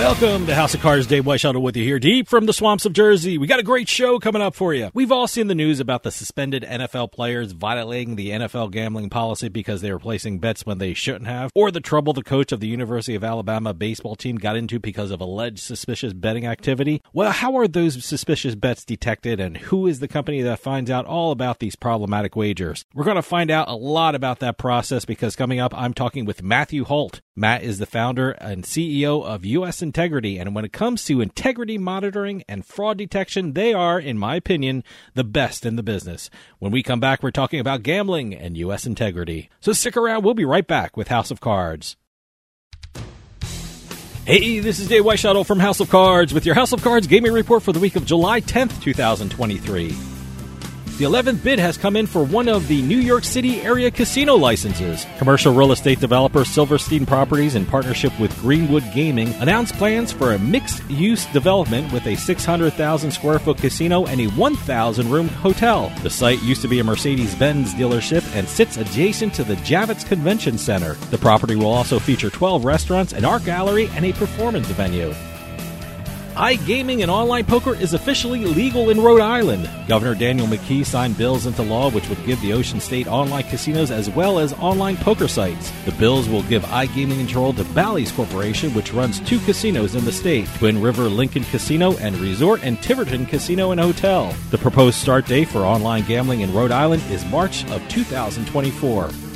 Welcome to House of Cards. Dave Weishuttle with you here, deep from the swamps of Jersey. We got a great show coming up for you. We've all seen the news about the suspended NFL players violating the NFL gambling policy because they were placing bets when they shouldn't have, or the trouble the coach of the University of Alabama baseball team got into because of alleged suspicious betting activity. Well, how are those suspicious bets detected, and who is the company that finds out all about these problematic wagers? We're going to find out a lot about that process because coming up, I'm talking with Matthew Holt. Matt is the founder and CEO of U.S. Integrity, and when it comes to integrity monitoring and fraud detection, they are, in my opinion, the best in the business. When we come back, we're talking about gambling and U.S. integrity. So stick around, we'll be right back with House of Cards. Hey, this is Dave Weishuttle from House of Cards with your House of Cards gaming report for the week of July 10th, 2023. The 11th bid has come in for one of the New York City area casino licenses. Commercial real estate developer Silverstein Properties, in partnership with Greenwood Gaming, announced plans for a mixed use development with a 600,000 square foot casino and a 1,000 room hotel. The site used to be a Mercedes Benz dealership and sits adjacent to the Javits Convention Center. The property will also feature 12 restaurants, an art gallery, and a performance venue iGaming and online poker is officially legal in Rhode Island. Governor Daniel McKee signed bills into law which would give the Ocean State online casinos as well as online poker sites. The bills will give iGaming control to Bally's Corporation, which runs two casinos in the state Twin River Lincoln Casino and Resort and Tiverton Casino and Hotel. The proposed start date for online gambling in Rhode Island is March of 2024.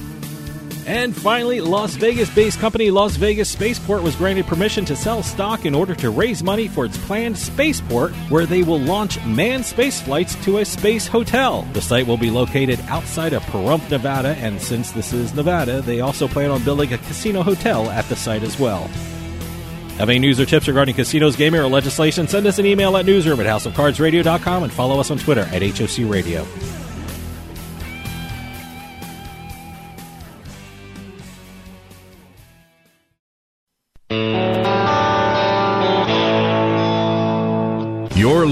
And finally, Las Vegas based company Las Vegas Spaceport was granted permission to sell stock in order to raise money for its planned spaceport, where they will launch manned space flights to a space hotel. The site will be located outside of Pahrump, Nevada, and since this is Nevada, they also plan on building a casino hotel at the site as well. Have any news or tips regarding casinos, gaming, or legislation? Send us an email at newsroom at houseofcardsradio.com and follow us on Twitter at HOC Radio.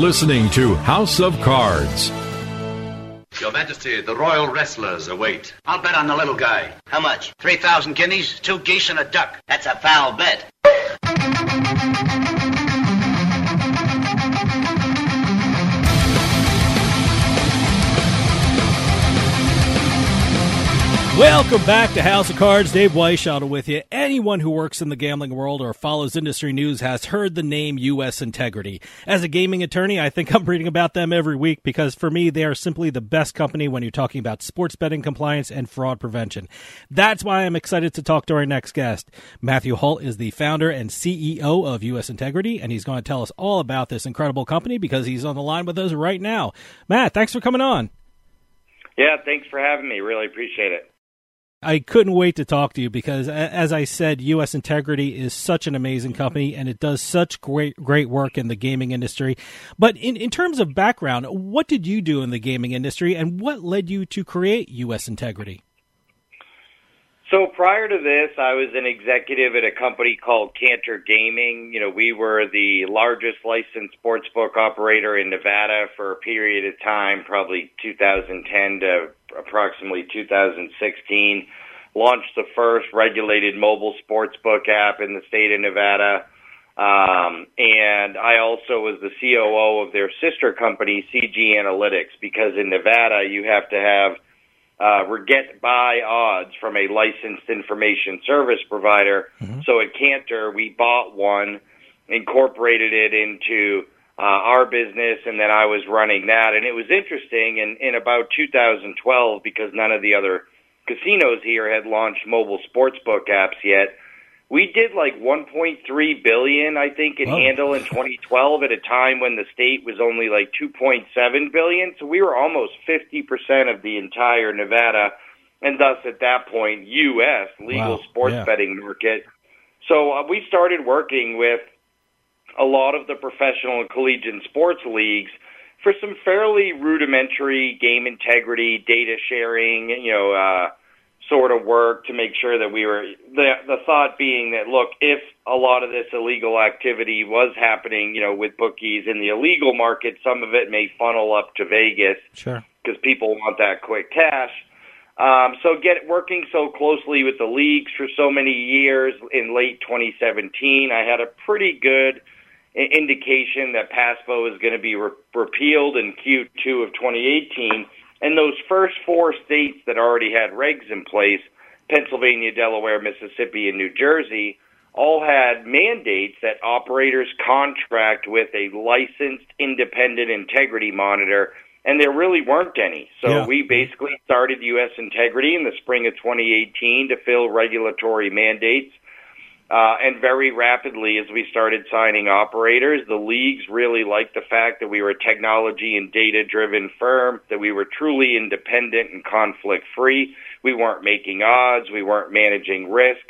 Listening to House of Cards. Your Majesty, the royal wrestlers await. I'll bet on the little guy. How much? 3,000 guineas, two geese, and a duck. That's a foul bet. Welcome back to House of Cards. Dave Weishaupt with you. Anyone who works in the gambling world or follows industry news has heard the name U.S. Integrity. As a gaming attorney, I think I'm reading about them every week because for me, they are simply the best company when you're talking about sports betting compliance and fraud prevention. That's why I'm excited to talk to our next guest. Matthew Holt is the founder and CEO of U.S. Integrity, and he's going to tell us all about this incredible company because he's on the line with us right now. Matt, thanks for coming on. Yeah, thanks for having me. Really appreciate it. I couldn't wait to talk to you because, as I said, U.S. Integrity is such an amazing company and it does such great great work in the gaming industry. But in, in terms of background, what did you do in the gaming industry and what led you to create U.S. Integrity? So prior to this, I was an executive at a company called Cantor Gaming. You know, we were the largest licensed sportsbook operator in Nevada for a period of time, probably 2010 to approximately 2016. Launched the first regulated mobile sportsbook app in the state of Nevada. Um, and I also was the COO of their sister company, CG Analytics, because in Nevada you have to have uh, get buy odds from a licensed information service provider. Mm-hmm. So at Cantor, we bought one, incorporated it into uh, our business, and then I was running that. And it was interesting. And in about 2012, because none of the other casinos here had launched mobile sportsbook apps yet, we did like 1.3 billion, I think, in oh. handle in 2012 at a time when the state was only like 2.7 billion. So we were almost 50% of the entire Nevada, and thus at that point, U.S. legal wow. sports yeah. betting market. So uh, we started working with a lot of the professional and collegiate sports leagues for some fairly rudimentary game integrity, data sharing, you know, uh, sort of work to make sure that we were the the thought being that look, if a lot of this illegal activity was happening, you know, with bookies in the illegal market, some of it may funnel up to Vegas. Sure. Because people want that quick cash. Um, so get working so closely with the leagues for so many years in late 2017, I had a pretty good indication that PASPA is going to be re- repealed in Q2 of 2018. And those first four states that already had regs in place, Pennsylvania, Delaware, Mississippi, and New Jersey, all had mandates that operators contract with a licensed independent integrity monitor, and there really weren't any. So yeah. we basically started U.S. Integrity in the spring of 2018 to fill regulatory mandates. Uh, and very rapidly, as we started signing operators, the leagues really liked the fact that we were a technology and data driven firm, that we were truly independent and conflict free. We weren't making odds. We weren't managing risk.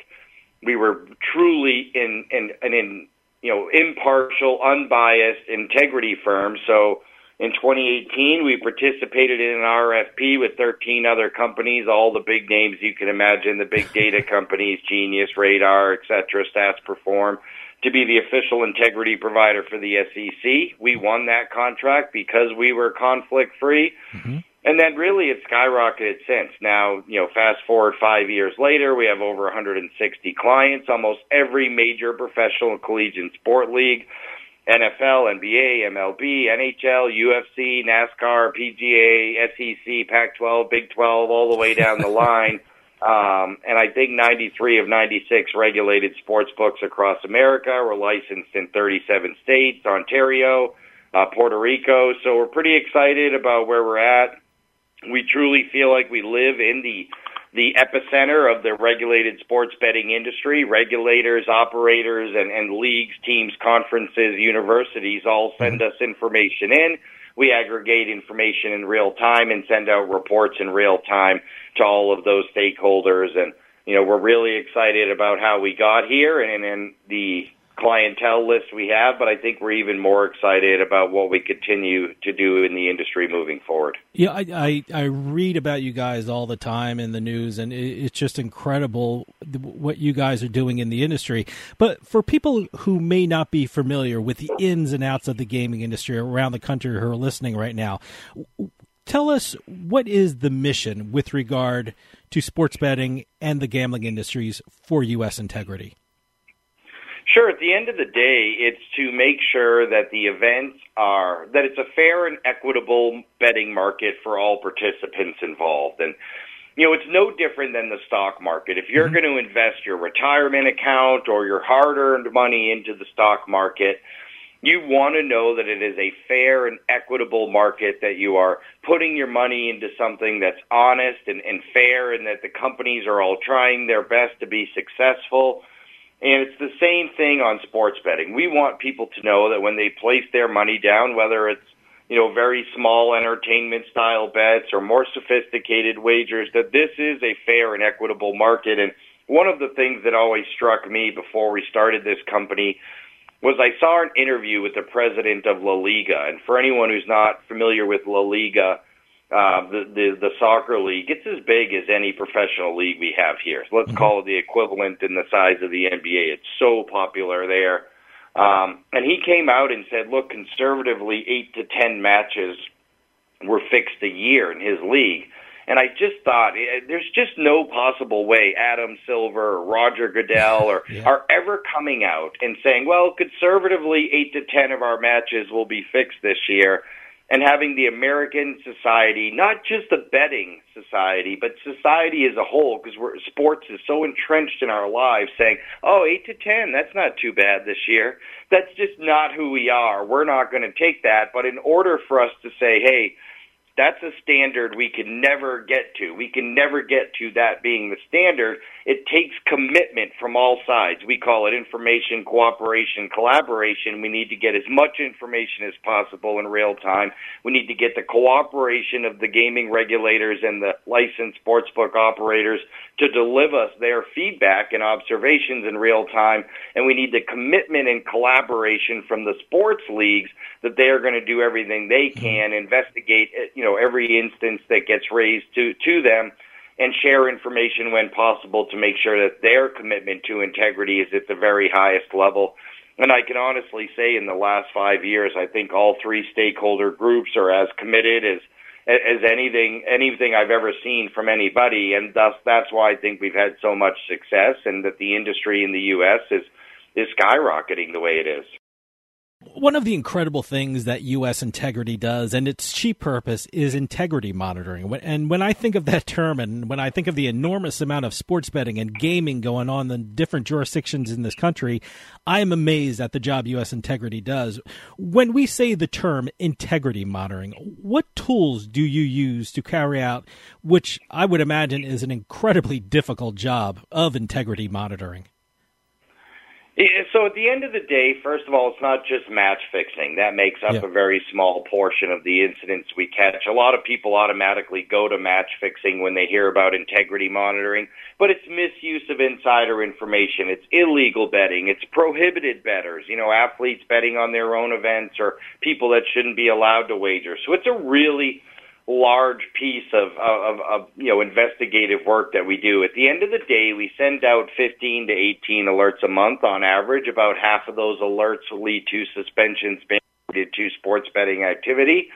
We were truly in, in, an in, you know, impartial, unbiased integrity firm. So, in 2018, we participated in an RFP with 13 other companies, all the big names you can imagine, the big data companies, Genius, Radar, etc., Stats Perform, to be the official integrity provider for the SEC. We won that contract because we were conflict free. Mm-hmm. And then really it skyrocketed since. Now, you know, fast forward five years later, we have over 160 clients, almost every major professional and collegiate sport league NFL, NBA, MLB, NHL, UFC, NASCAR, PGA, SEC, Pac-12, Big 12, all the way down the line. Um, and I think 93 of 96 regulated sports books across America were licensed in 37 states, Ontario, uh, Puerto Rico. So we're pretty excited about where we're at. We truly feel like we live in the the epicenter of the regulated sports betting industry. Regulators, operators, and, and leagues, teams, conferences, universities all send mm-hmm. us information in. We aggregate information in real time and send out reports in real time to all of those stakeholders. And, you know, we're really excited about how we got here and, and the clientele list we have, but I think we're even more excited about what we continue to do in the industry moving forward. Yeah, I, I, I read about you guys all the time in the news, and it's just incredible what you guys are doing in the industry. But for people who may not be familiar with the ins and outs of the gaming industry around the country who are listening right now, tell us what is the mission with regard to sports betting and the gambling industries for U.S. integrity? Sure. At the end of the day, it's to make sure that the events are that it's a fair and equitable betting market for all participants involved. And you know, it's no different than the stock market. If you're mm-hmm. going to invest your retirement account or your hard earned money into the stock market, you want to know that it is a fair and equitable market, that you are putting your money into something that's honest and, and fair, and that the companies are all trying their best to be successful. And it's the same thing on sports betting. We want people to know that when they place their money down, whether it's you know, very small entertainment style bets or more sophisticated wagers, that this is a fair and equitable market. And one of the things that always struck me before we started this company was I saw an interview with the president of La Liga. And for anyone who's not familiar with La Liga, uh, the, the the soccer league, it's as big as any professional league we have here. So let's mm-hmm. call it the equivalent in the size of the NBA. It's so popular there. Um, and he came out and said, look, conservatively, eight to ten matches were fixed a year in his league. And I just thought eh, there's just no possible way Adam Silver or Roger Goodell or yeah. are ever coming out and saying, well, conservatively, eight to ten of our matches will be fixed this year and having the American society, not just the betting society, but society as a whole, because sports is so entrenched in our lives, saying, "Oh, eight to ten, that's not too bad this year." That's just not who we are. We're not going to take that. But in order for us to say, "Hey," That's a standard we can never get to. We can never get to that being the standard. It takes commitment from all sides. We call it information, cooperation, collaboration. We need to get as much information as possible in real time. We need to get the cooperation of the gaming regulators and the licensed sportsbook operators to deliver us their feedback and observations in real time. And we need the commitment and collaboration from the sports leagues that they are going to do everything they mm-hmm. can, investigate, you know, every instance that gets raised to, to them and share information when possible to make sure that their commitment to integrity is at the very highest level. And I can honestly say in the last five years, I think all three stakeholder groups are as committed as as anything anything I've ever seen from anybody, and thus that's why I think we've had so much success, and that the industry in the U.S. is is skyrocketing the way it is. One of the incredible things that U.S. integrity does, and its chief purpose, is integrity monitoring. And when I think of that term, and when I think of the enormous amount of sports betting and gaming going on in different jurisdictions in this country, I am amazed at the job U.S. integrity does. When we say the term integrity monitoring, what tools do you use to carry out, which I would imagine is an incredibly difficult job of integrity monitoring? So at the end of the day, first of all, it's not just match fixing. That makes up yeah. a very small portion of the incidents we catch. A lot of people automatically go to match fixing when they hear about integrity monitoring, but it's misuse of insider information. It's illegal betting. It's prohibited bettors, you know, athletes betting on their own events or people that shouldn't be allowed to wager. So it's a really large piece of, of, of you know investigative work that we do. At the end of the day, we send out 15 to 18 alerts a month on average. About half of those alerts lead to suspensions related to sports betting activity.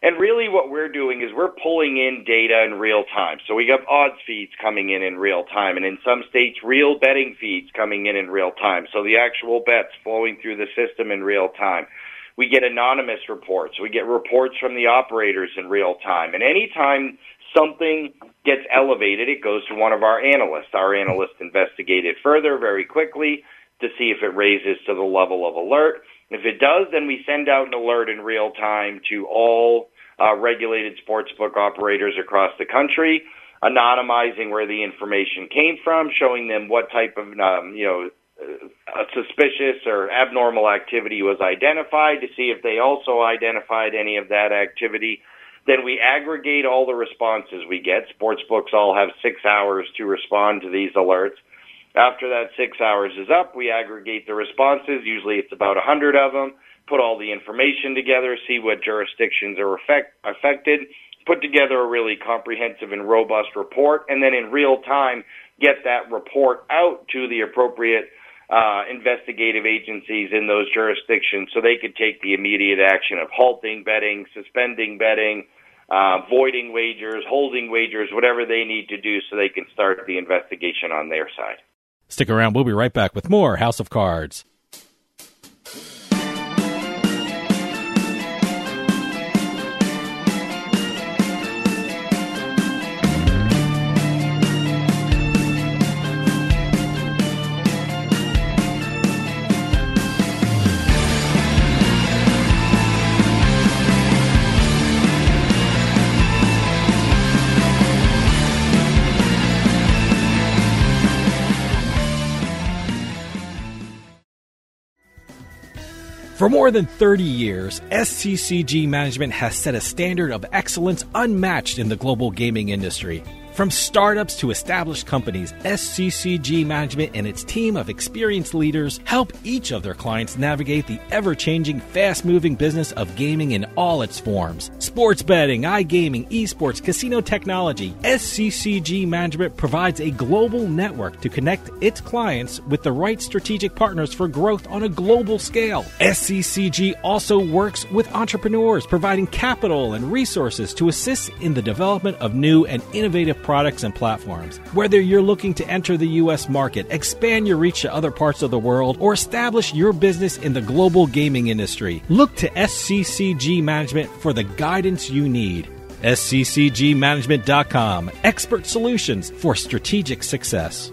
And really, what we're doing is we're pulling in data in real time. So we have odds feeds coming in in real time, and in some states, real betting feeds coming in in real time. So the actual bets flowing through the system in real time. We get anonymous reports. We get reports from the operators in real time. And anytime something gets elevated, it goes to one of our analysts. Our analysts investigate it further very quickly to see if it raises to the level of alert. If it does, then we send out an alert in real time to all uh, regulated sportsbook operators across the country, anonymizing where the information came from, showing them what type of um, you know a suspicious or abnormal activity was identified to see if they also identified any of that activity. Then we aggregate all the responses we get. Sportsbooks all have six hours to respond to these alerts. After that six hours is up, we aggregate the responses. Usually it's about a hundred of them. Put all the information together, see what jurisdictions are affect, affected, put together a really comprehensive and robust report, and then in real time get that report out to the appropriate uh, investigative agencies in those jurisdictions so they could take the immediate action of halting betting, suspending betting, uh, voiding wagers, holding wagers, whatever they need to do so they can start the investigation on their side. Stick around. We'll be right back with more House of Cards. For more than 30 years, SCCG Management has set a standard of excellence unmatched in the global gaming industry. From startups to established companies, SCCG Management and its team of experienced leaders help each of their clients navigate the ever changing, fast moving business of gaming in all its forms sports betting, iGaming, esports, casino technology. SCCG Management provides a global network to connect its clients with the right strategic partners for growth on a global scale. SCCG also works with entrepreneurs, providing capital and resources to assist in the development of new and innovative products and platforms. Whether you're looking to enter the U.S. market, expand your reach to other parts of the world, or establish your business in the global gaming industry, look to SCCG Management for the guidance you need. SCCGmanagement.com, expert solutions for strategic success.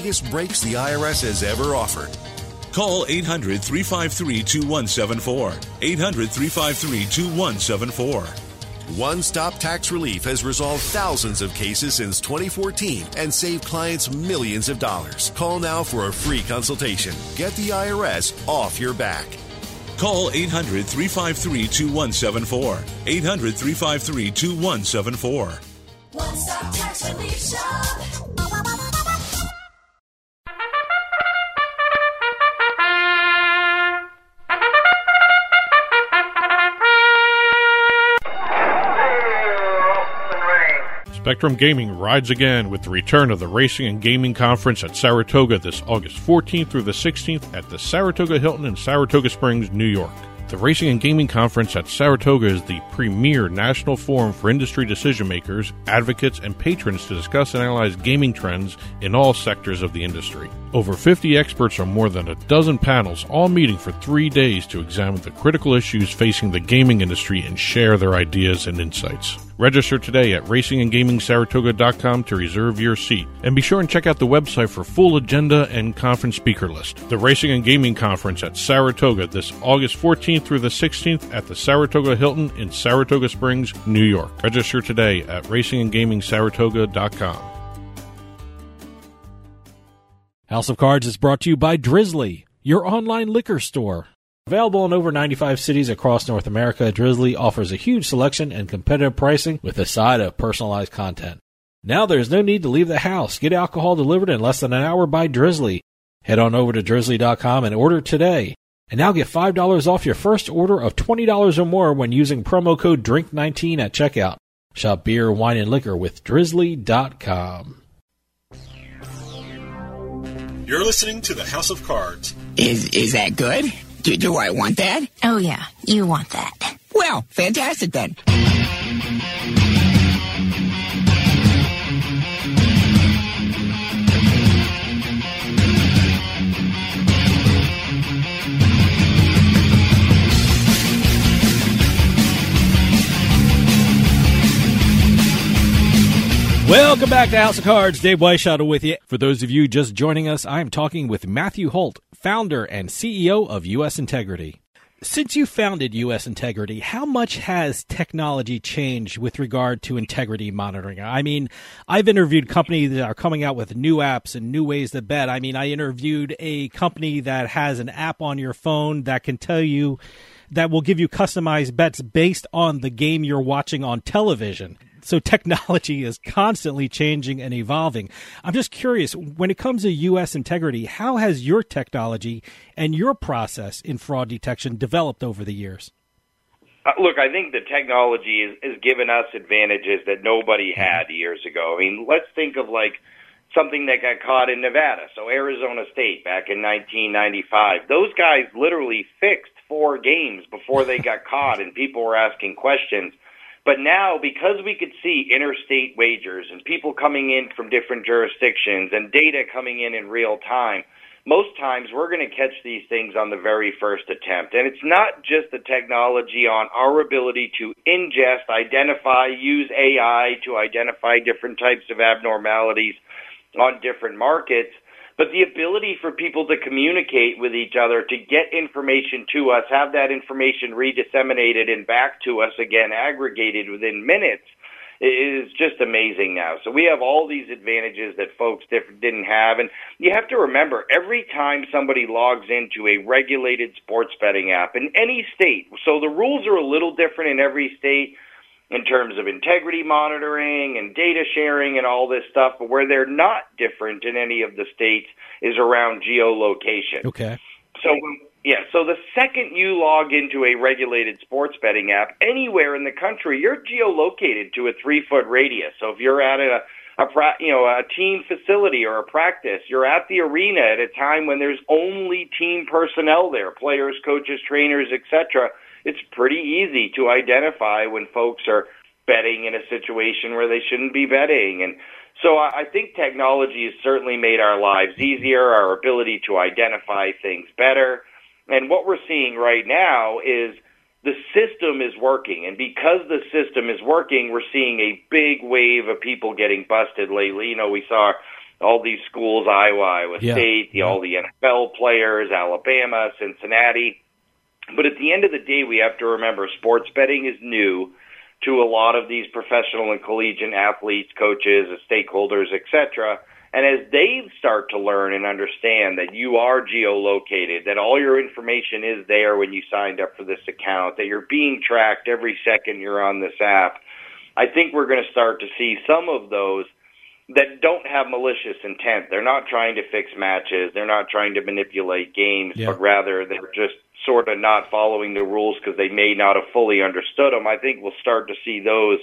breaks the IRS has ever offered. Call 800 353 2174. 800 353 2174. One Stop Tax Relief has resolved thousands of cases since 2014 and saved clients millions of dollars. Call now for a free consultation. Get the IRS off your back. Call 800 353 2174. 800 353 2174. One Stop Tax Relief Shop. Spectrum Gaming rides again with the return of the Racing and Gaming Conference at Saratoga this August 14th through the 16th at the Saratoga Hilton in Saratoga Springs, New York. The Racing and Gaming Conference at Saratoga is the premier national forum for industry decision makers, advocates, and patrons to discuss and analyze gaming trends in all sectors of the industry. Over 50 experts on more than a dozen panels, all meeting for three days to examine the critical issues facing the gaming industry and share their ideas and insights. Register today at racingandgamingsaratoga.com to reserve your seat. And be sure and check out the website for full agenda and conference speaker list. The Racing and Gaming Conference at Saratoga this August 14th through the 16th at the Saratoga Hilton in Saratoga Springs, New York. Register today at racingandgamingsaratoga.com. House of Cards is brought to you by Drizly, your online liquor store. Available in over 95 cities across North America, Drizly offers a huge selection and competitive pricing with a side of personalized content. Now there's no need to leave the house. Get alcohol delivered in less than an hour by Drizly. Head on over to drizly.com and order today. And now get $5 off your first order of $20 or more when using promo code DRINK19 at checkout. Shop beer, wine, and liquor with drizly.com. You're listening to the House of Cards. Is is that good? Do, do I want that? Oh, yeah, you want that. Well, fantastic then. Welcome back to House of Cards. Dave Weishaupt with you. For those of you just joining us, I am talking with Matthew Holt, founder and CEO of U.S. Integrity. Since you founded U.S. Integrity, how much has technology changed with regard to integrity monitoring? I mean, I've interviewed companies that are coming out with new apps and new ways to bet. I mean, I interviewed a company that has an app on your phone that can tell you that will give you customized bets based on the game you're watching on television so technology is constantly changing and evolving. I'm just curious, when it comes to U.S. integrity, how has your technology and your process in fraud detection developed over the years? Uh, look, I think the technology has given us advantages that nobody had years ago. I mean, let's think of like something that got caught in Nevada. So Arizona State back in 1995. Those guys literally fixed four games before they got caught and people were asking questions. But now, because we could see interstate wagers and people coming in from different jurisdictions and data coming in in real time, most times we're going to catch these things on the very first attempt. And it's not just the technology on our ability to ingest, identify, use AI to identify different types of abnormalities on different markets, but the ability for people to communicate with each other, to get information to us, have that information redisseminated and back to us again, aggregated within minutes is just amazing now. So we have all these advantages that folks didn't have. And you have to remember, every time somebody logs into a regulated sports betting app in any state, so the rules are a little different in every state in terms of integrity monitoring and data sharing and all this stuff, but where they're not different in any of the states is around geolocation. Okay. So um, yeah, so the second you log into a regulated sports betting app anywhere in the country, you're geolocated to a three foot radius. So if you're at a a pra- you know a team facility or a practice, you're at the arena at a time when there's only team personnel there, players, coaches, trainers, etc. It's pretty easy to identify when folks are betting in a situation where they shouldn't be betting and so I I think technology has certainly made our lives easier, our ability to identify things better. And what we're seeing right now is the system is working. And because the system is working, we're seeing a big wave of people getting busted lately. You know, we saw all these schools, Iowa, Iowa Yeah. State, the, all the NFL players, Alabama, Cincinnati. But at the end of the day, we have to remember sports betting is new to a lot of these professional and collegiate athletes, coaches, stakeholders, etc. And as they start to learn and understand that you are geolocated, that all your information is there when you signed up for this account, that you're being tracked every second you're on this app, I think we're going to start to see some of those that don't have malicious intent. They're not trying to fix matches, they're not trying to manipulate games, Yeah. but rather they're just sort of not following the rules because they may not have fully understood them. I think we'll start to see those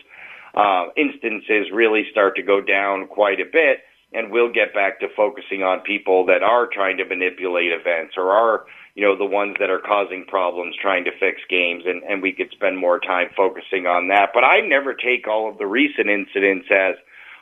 uh, instances really start to go down quite a bit, and we'll get back to focusing on people that are trying to manipulate events or are, you know, the ones that are causing problems trying to fix games, and, and we could spend more time focusing on that. But I never take all of the recent incidents as,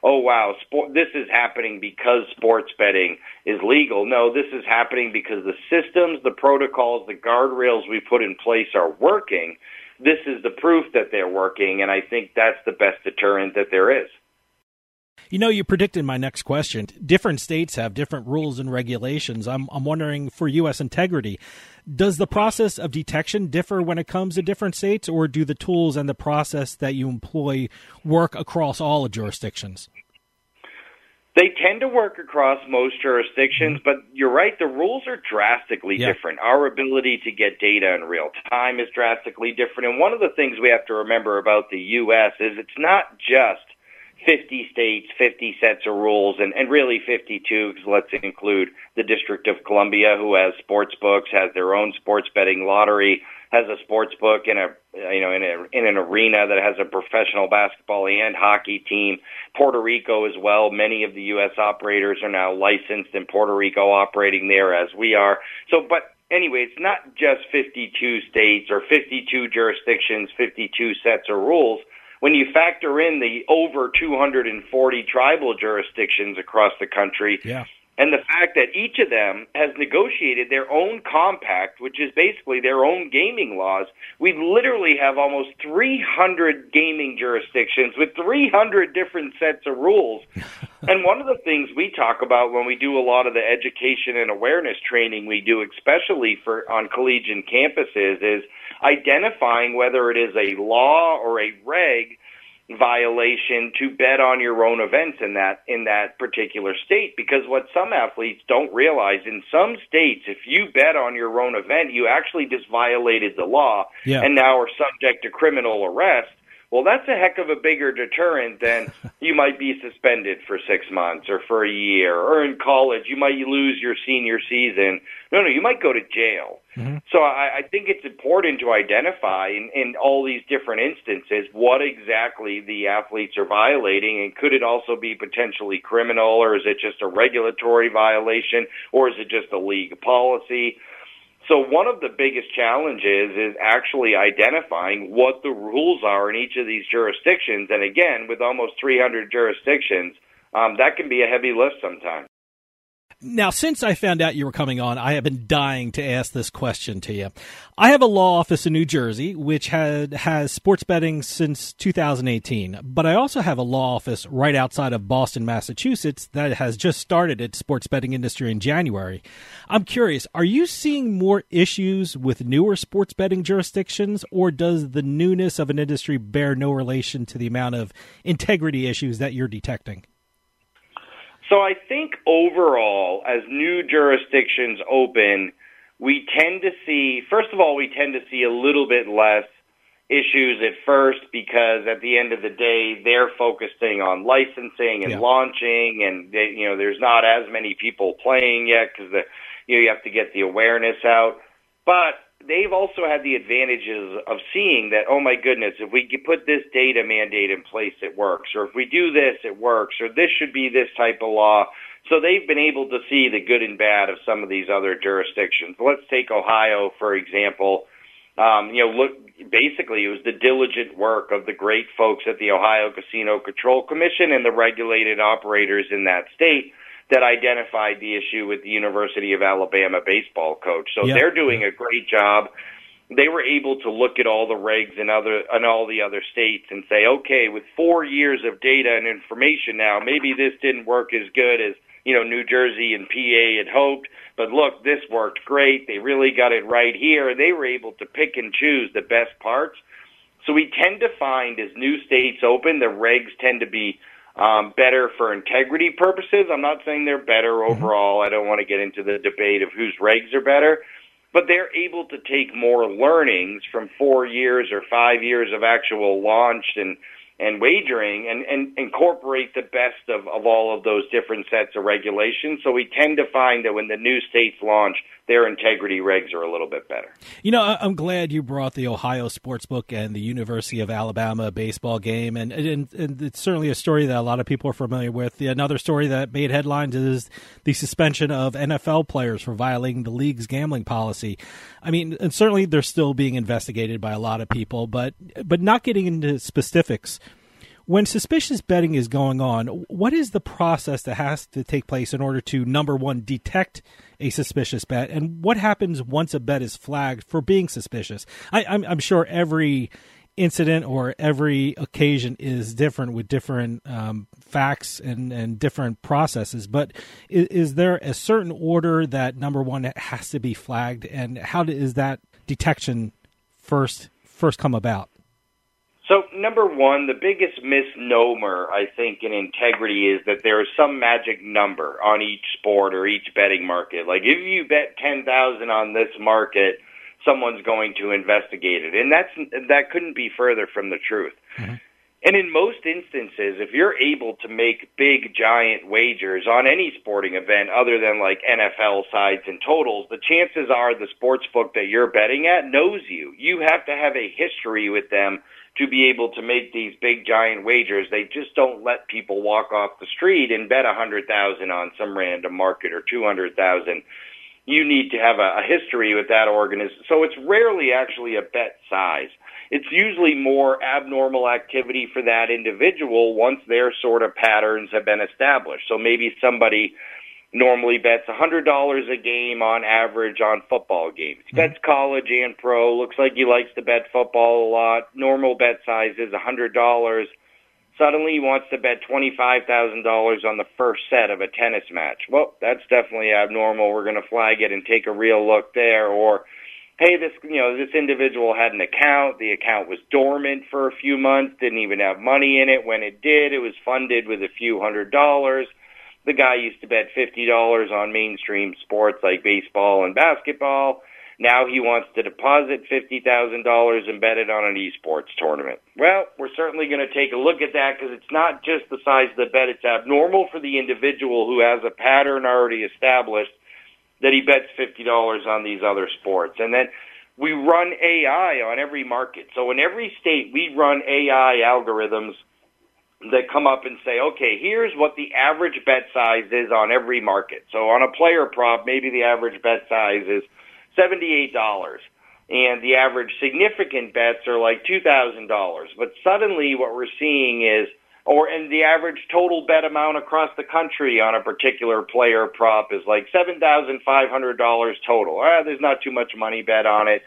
oh wow, sport, this is happening because sports betting is legal. No, this is happening because the systems, the protocols, the guardrails we put in place are working. This is the proof that they're working, and I think that's the best deterrent that there is. You know, you predicted my next question. Different states have different rules and regulations. I'm, I'm wondering for U.S. integrity, does the process of detection differ when it comes to different states, or do the tools and the process that you employ work across all jurisdictions? They tend to work across most jurisdictions, mm-hmm. but you're right, the rules are drastically Yeah. different. Our ability to get data in real time is drastically different. And one of the things we have to remember about the U.S. is it's not just 50 states, 50 sets of rules, and, and really 52, because let's include the District of Columbia, who has sports books, has their own sports betting lottery, has a sports book in a you know in a in an arena that has a professional basketball and hockey team. Puerto Rico as well. Many of the U.S. operators are now licensed in Puerto Rico, operating there as we are. So, but anyway, it's not just 52 states or 52 jurisdictions, 52 sets of rules. When you factor in the over 240 tribal jurisdictions across the country, Yeah. And the fact that each of them has negotiated their own compact, which is basically their own gaming laws, we literally have almost 300 gaming jurisdictions with 300 different sets of rules. and one of the things we talk about when we do a lot of the education and awareness training we do, especially for on collegiate campuses, is identifying whether it is a law or a reg violation to bet on your own events in that in that particular state because what some athletes don't realize in some states if you bet on your own event you actually just violated the law Yeah. and now are subject to criminal arrest well that's a heck of a bigger deterrent than you might be suspended for 6 months or for a year or in college you might lose your senior season. No no you might go to jail. Mm-hmm. So I, I think it's important to identify in, in all these different instances what exactly the athletes are violating, and could it also be potentially criminal, or is it just a regulatory violation, or is it just a league policy? So one of the biggest challenges is actually identifying what the rules are in each of these jurisdictions, and again, with almost 300 jurisdictions, um, that can be a heavy lift sometimes. Now, since I found out you were coming on, I have been dying to ask this question to you. I have a law office in New Jersey which had has sports betting since 2018, but I also have a law office right outside of Boston, Massachusetts that has just started its sports betting industry in January. I'm curious, are you seeing more issues with newer sports betting jurisdictions or does the newness of an industry bear no relation to the amount of integrity issues that you're detecting? So I think overall, as new jurisdictions open, we tend to see, first of all, we tend to see a little bit less issues at first because at the end of the day, they're focusing on licensing and Yeah. launching, and they, you know, there's not as many people playing yet because the you know you have to get the awareness out. But they've also had the advantages of seeing that oh my goodness, if we put this data mandate in place, it works, or if we do this, it works, or this should be this type of law. So they've been able to see the good and bad of some of these other jurisdictions. Let's take Ohio for example. Um, you know, look, basically it was the diligent work of the great folks at the Ohio Casino Control Commission and the regulated operators in that state that identified the issue with the University of Alabama baseball coach. So Yeah. they're doing a great job. They were able to look at all the regs in other in all the other states and say, okay, with four years of data and information now, maybe this didn't work as good as you know New Jersey and PA had hoped, but look, this worked great. They really got it right here. They were able to pick and choose the best parts. So we tend to find as new states open, the regs tend to be um, better for integrity purposes. I'm not saying they're better overall. I don't want to get into the debate of whose regs are better, but they're able to take more learnings from four years or five years of actual launch and and wagering and, and incorporate the best of, of all of those different sets of regulations. So we tend to find that when the new states launch, their integrity regs are a little bit better. You know, I'm glad you brought the Ohio Sportsbook and the University of Alabama baseball game, and, and, and it's certainly a story that a lot of people are familiar with. Another story that made headlines is the suspension of NFL players for violating the league's gambling policy. I mean, and certainly they're still being investigated by a lot of people, but but not getting into specifics. When suspicious betting is going on, what is the process that has to take place in order to number one detect a suspicious bet, and what happens once a bet is flagged for being suspicious? I, I'm, I'm sure every incident or every occasion is different with different um, facts and, and different processes. But is, is there a certain order that number one has to be flagged, and how is that detection first first come about? So, number one, the biggest misnomer, I think, in integrity is that there is some magic number on each sport or each betting market. Like, if you bet 10000 on this market, someone's going to investigate it. And that's that couldn't be further from the truth. Mm-hmm. And in most instances, if you're able to make big, giant wagers on any sporting event other than like NFL sides and totals, the chances are the sports book that you're betting at knows you. You have to have a history with them to be able to make these big, giant wagers. They just don't let people walk off the street and bet a hundred thousand on some random market or two hundred thousand. You need to have a, a history with that organism. So it's rarely actually a bet size it's usually more abnormal activity for that individual once their sort of patterns have been established. So maybe somebody normally bets $100 a game on average on football games. Mm-hmm. He bets college and pro. Looks like he likes to bet football a lot. Normal bet size is $100. Suddenly he wants to bet $25,000 on the first set of a tennis match. Well, that's definitely abnormal. We're going to flag it and take a real look there. Or hey, this you know this individual had an account. The account was dormant for a few months. Didn't even have money in it. When it did, it was funded with a few hundred dollars. The guy used to bet fifty dollars on mainstream sports like baseball and basketball. Now he wants to deposit fifty thousand dollars and bet it on an esports tournament. Well, we're certainly going to take a look at that because it's not just the size of the bet; it's abnormal for the individual who has a pattern already established that he bets fifty dollars on these other sports, and then we run AI on every market. So in every state, we run AI algorithms that come up and say, okay, here's what the average bet size is on every market. So on a player prop, maybe the average bet size is seventy-eight dollars. And the average significant bets are like $2,000. But suddenly what we're seeing is or and the average total bet amount across the country on a particular player prop is like seven thousand five hundred dollars total. Ah, there's not too much money bet on it,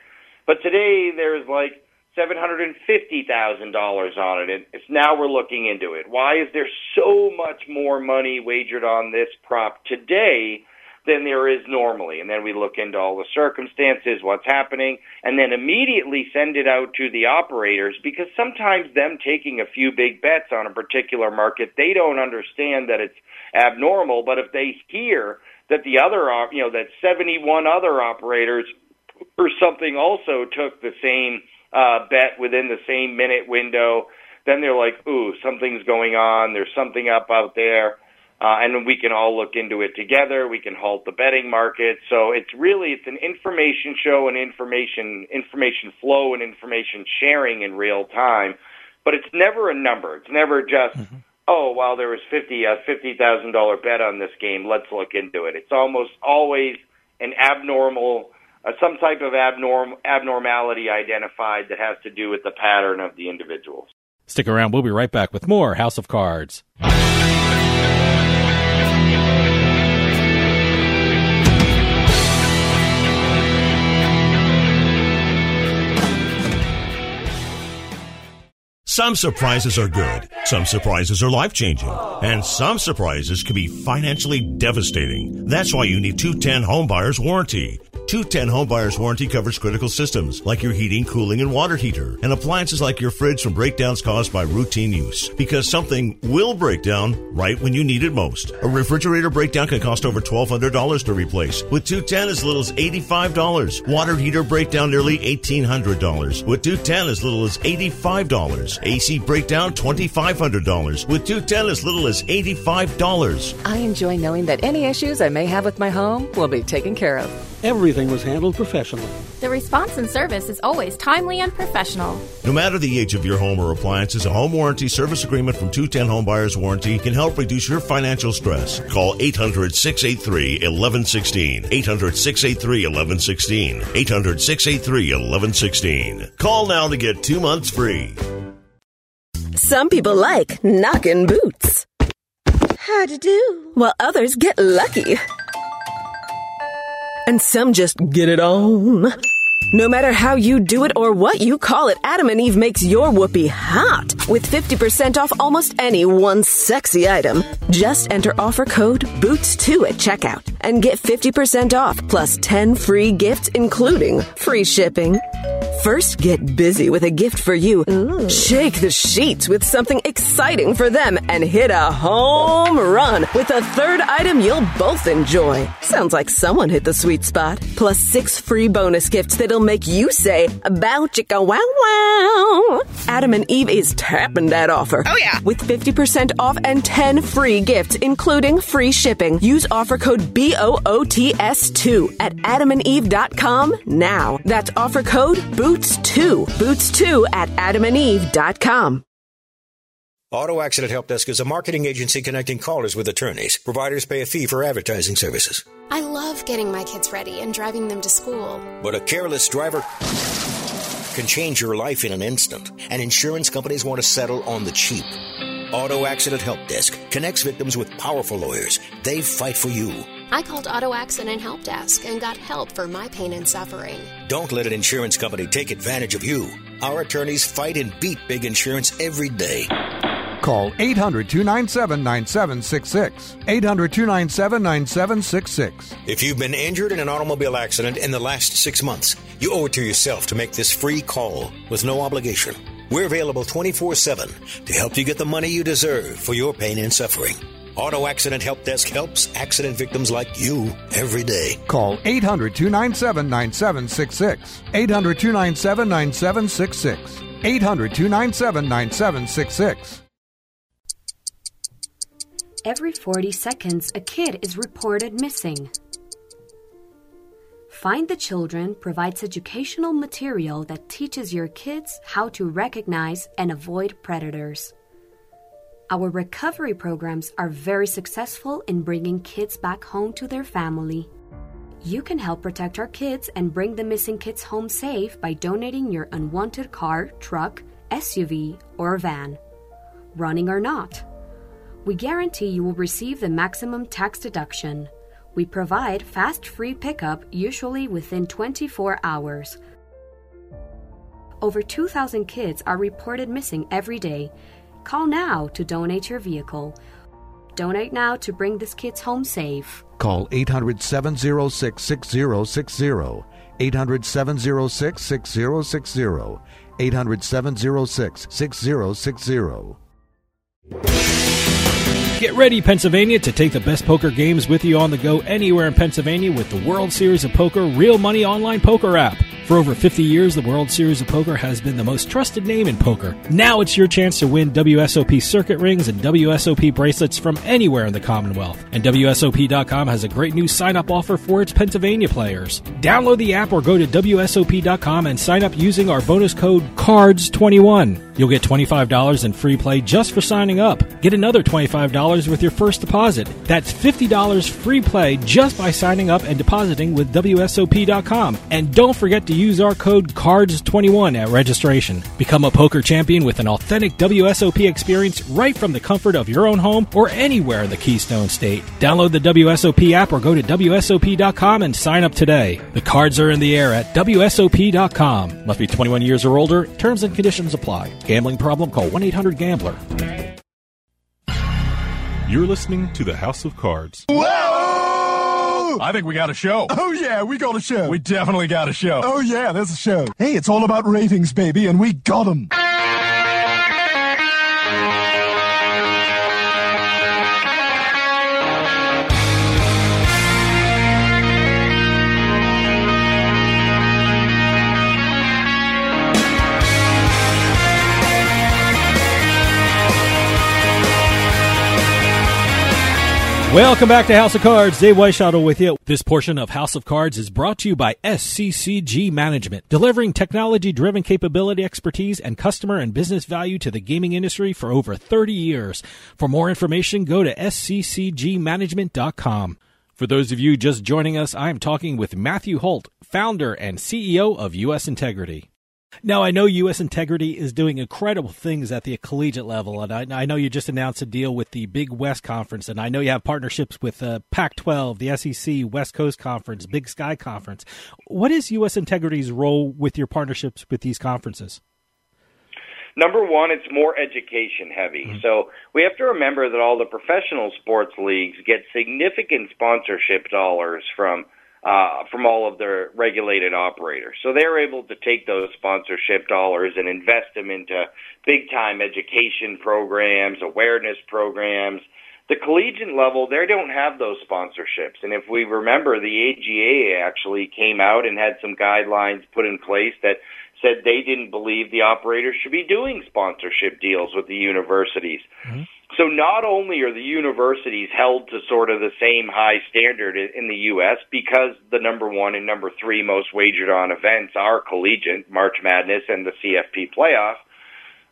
but today there's like seven hundred and fifty thousand dollars on it, and it's now we're looking into it. Why is there so much more money wagered on this prop today? than there is normally. And then we look into all the circumstances, what's happening, and then immediately send it out to the operators because sometimes them taking a few big bets on a particular market, they don't understand that it's abnormal. But if they hear that the other, you know, that 71 other operators or something also took the same uh, bet within the same minute window, then they're like, ooh, something's going on. There's something up out there uh, and we can all look into it together. We can halt the betting market. So it's really it's an information show and information information flow and information sharing in real time. But it's never a number. It's never just mm-hmm. oh well there was fifty a fifty thousand dollar bet on this game. Let's look into it. It's almost always an abnormal. Uh, some type of abnorm abnormality identified that has to do with the pattern of the individuals. Stick around. We'll be right back with more House of Cards. Some surprises are good, some surprises are life changing, and some surprises can be financially devastating. That's why you need 210 Homebuyers Warranty. 210 Homebuyers Warranty covers critical systems like your heating, cooling, and water heater, and appliances like your fridge from breakdowns caused by routine use. Because something will break down right when you need it most. A refrigerator breakdown can cost over $1,200 to replace, with 210 as little as $85. Water heater breakdown nearly $1,800, with 210 as little as $85. AC breakdown $2,500, with 210 as little as $85. I enjoy knowing that any issues I may have with my home will be taken care of. Everything was handled professionally. The response and service is always timely and professional. No matter the age of your home or appliances, a home warranty service agreement from 210 Home Buyers Warranty can help reduce your financial stress. Call 800 683 1116. 800 683 1116. 800 683 1116. Call now to get two months free. Some people like knocking boots. How to do? While others get lucky. And some just get it on. No matter how you do it or what you call it, Adam and Eve makes your whoopee hot with 50% off almost any one sexy item. Just enter offer code BOOTS2 at checkout and get 50% off plus 10 free gifts, including free shipping. First, get busy with a gift for you. Ooh. Shake the sheets with something exciting for them and hit a home run with a third item you'll both enjoy. Sounds like someone hit the sweet spot. Plus six free bonus gifts that'll make you say, bow chicka wow wow. Adam and Eve is tapping that offer. Oh yeah. With 50% off and 10 free gifts, including free shipping. Use offer code BOOTS2 at adamandeve.com now. That's offer code BOOTS2. Boots2 Boots 2 at adamandeve.com. Auto Accident Help Desk is a marketing agency connecting callers with attorneys. Providers pay a fee for advertising services. I love getting my kids ready and driving them to school. But a careless driver can change your life in an instant, and insurance companies want to settle on the cheap. Auto Accident Help Desk connects victims with powerful lawyers. They fight for you. I called Auto Accident Help Desk and got help for my pain and suffering. Don't let an insurance company take advantage of you. Our attorneys fight and beat big insurance every day. Call 800 297 9766. 800 297 9766. If you've been injured in an automobile accident in the last six months, you owe it to yourself to make this free call with no obligation. We're available 24 7 to help you get the money you deserve for your pain and suffering. Auto Accident Help Desk helps accident victims like you every day. Call 800 297 9766. 800 297 9766. 800 297 9766. Every 40 seconds, a kid is reported missing. Find the Children provides educational material that teaches your kids how to recognize and avoid predators. Our recovery programs are very successful in bringing kids back home to their family. You can help protect our kids and bring the missing kids home safe by donating your unwanted car, truck, SUV, or van. running or not. We guarantee you will receive the maximum tax deduction. We provide fast free pickup usually within 24 hours. Over 2,000 kids are reported missing every day. Call now to donate your vehicle. Donate now to bring these kids home safe. Call 800 706 6060. 800 706 6060. 800 706 6060. Get ready, Pennsylvania, to take the best poker games with you on the go anywhere in Pennsylvania with the World Series of Poker Real Money Online Poker app. For over 50 years, the World Series of Poker has been the most trusted name in poker. Now it's your chance to win WSOP circuit rings and WSOP bracelets from anywhere in the Commonwealth. And WSOP.com has a great new sign up offer for its Pennsylvania players. Download the app or go to WSOP.com and sign up using our bonus code CARDS21. You'll get $25 in free play just for signing up. Get another $25 with your first deposit. That's $50 free play just by signing up and depositing with WSOP.com. And don't forget to use our code CARDS21 at registration. Become a poker champion with an authentic WSOP experience right from the comfort of your own home or anywhere in the Keystone State. Download the WSOP app or go to WSOP.com and sign up today. The cards are in the air at WSOP.com. Must be 21 years or older. Terms and conditions apply. Gambling problem? Call 1 800 Gambler. You're listening to the House of Cards. Whoa! I think we got a show. Oh, yeah, we got a show. We definitely got a show. Oh, yeah, there's a show. Hey, it's all about ratings, baby, and we got them. Welcome back to House of Cards. Dave Weishottle with you. This portion of House of Cards is brought to you by SCCG Management, delivering technology-driven capability, expertise, and customer and business value to the gaming industry for over 30 years. For more information, go to sccgmanagement.com. For those of you just joining us, I am talking with Matthew Holt, founder and CEO of U.S. Integrity. Now, I know U.S. Integrity is doing incredible things at the collegiate level, and I, I, know you just announced a deal with the Big West Conference, and I know you have partnerships with uh, Pac 12, the SEC, West Coast Conference, Big Sky Conference. What is U.S. Integrity's role with your partnerships with these conferences? Number one, it's more education heavy. Mm-hmm. So we have to remember that all the professional sports leagues get significant sponsorship dollars from uh, from all of their regulated operators. So they're able to take those sponsorship dollars and invest them into big time education programs, awareness programs. The collegiate level, they don't have those sponsorships. And if we remember, the AGA actually came out and had some guidelines put in place that said they didn't believe the operators should be doing sponsorship deals with the universities. Mm-hmm. So not only are the universities held to sort of the same high standard in the U.S. because the number one and number three most wagered on events are collegiate, March Madness and the CFP playoff,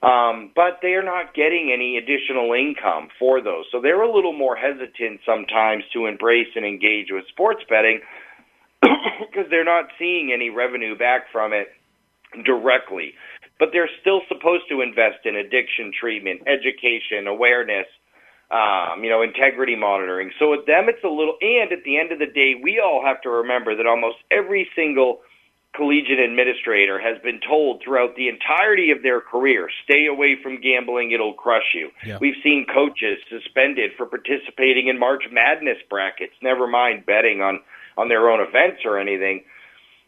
um, but they are not getting any additional income for those. So they're a little more hesitant sometimes to embrace and engage with sports betting because they're not seeing any revenue back from it directly but they're still supposed to invest in addiction treatment, education, awareness, um, you know, integrity monitoring. So with them, it's a little, and at the end of the day, we all have to remember that almost every single collegiate administrator has been told throughout the entirety of their career, stay away from gambling, it'll crush you. Yeah. We've seen coaches suspended for participating in March Madness brackets, never mind betting on, on their own events or anything.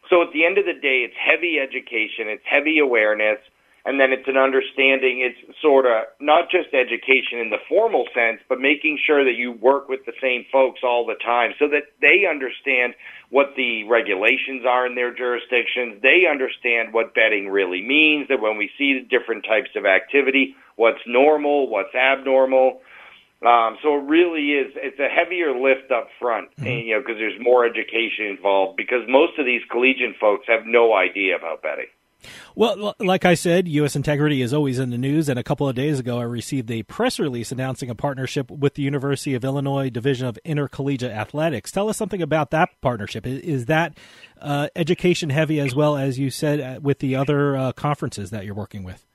So at the end of the day, it's heavy education, it's heavy awareness, and then it's an understanding. It's sort of not just education in the formal sense, but making sure that you work with the same folks all the time so that they understand what the regulations are in their jurisdictions. They understand what betting really means, that when we see the different types of activity, what's normal, what's abnormal. Um, so it really is. It's a heavier lift up front, mm-hmm. and, you know, because there's more education involved. Because most of these collegiate folks have no idea about betting. Well, like I said, U.S. Integrity is always in the news. And a couple of days ago, I received a press release announcing a partnership with the University of Illinois Division of Intercollegiate Athletics. Tell us something about that partnership. Is that uh, education heavy as well as you said uh, with the other uh, conferences that you're working with?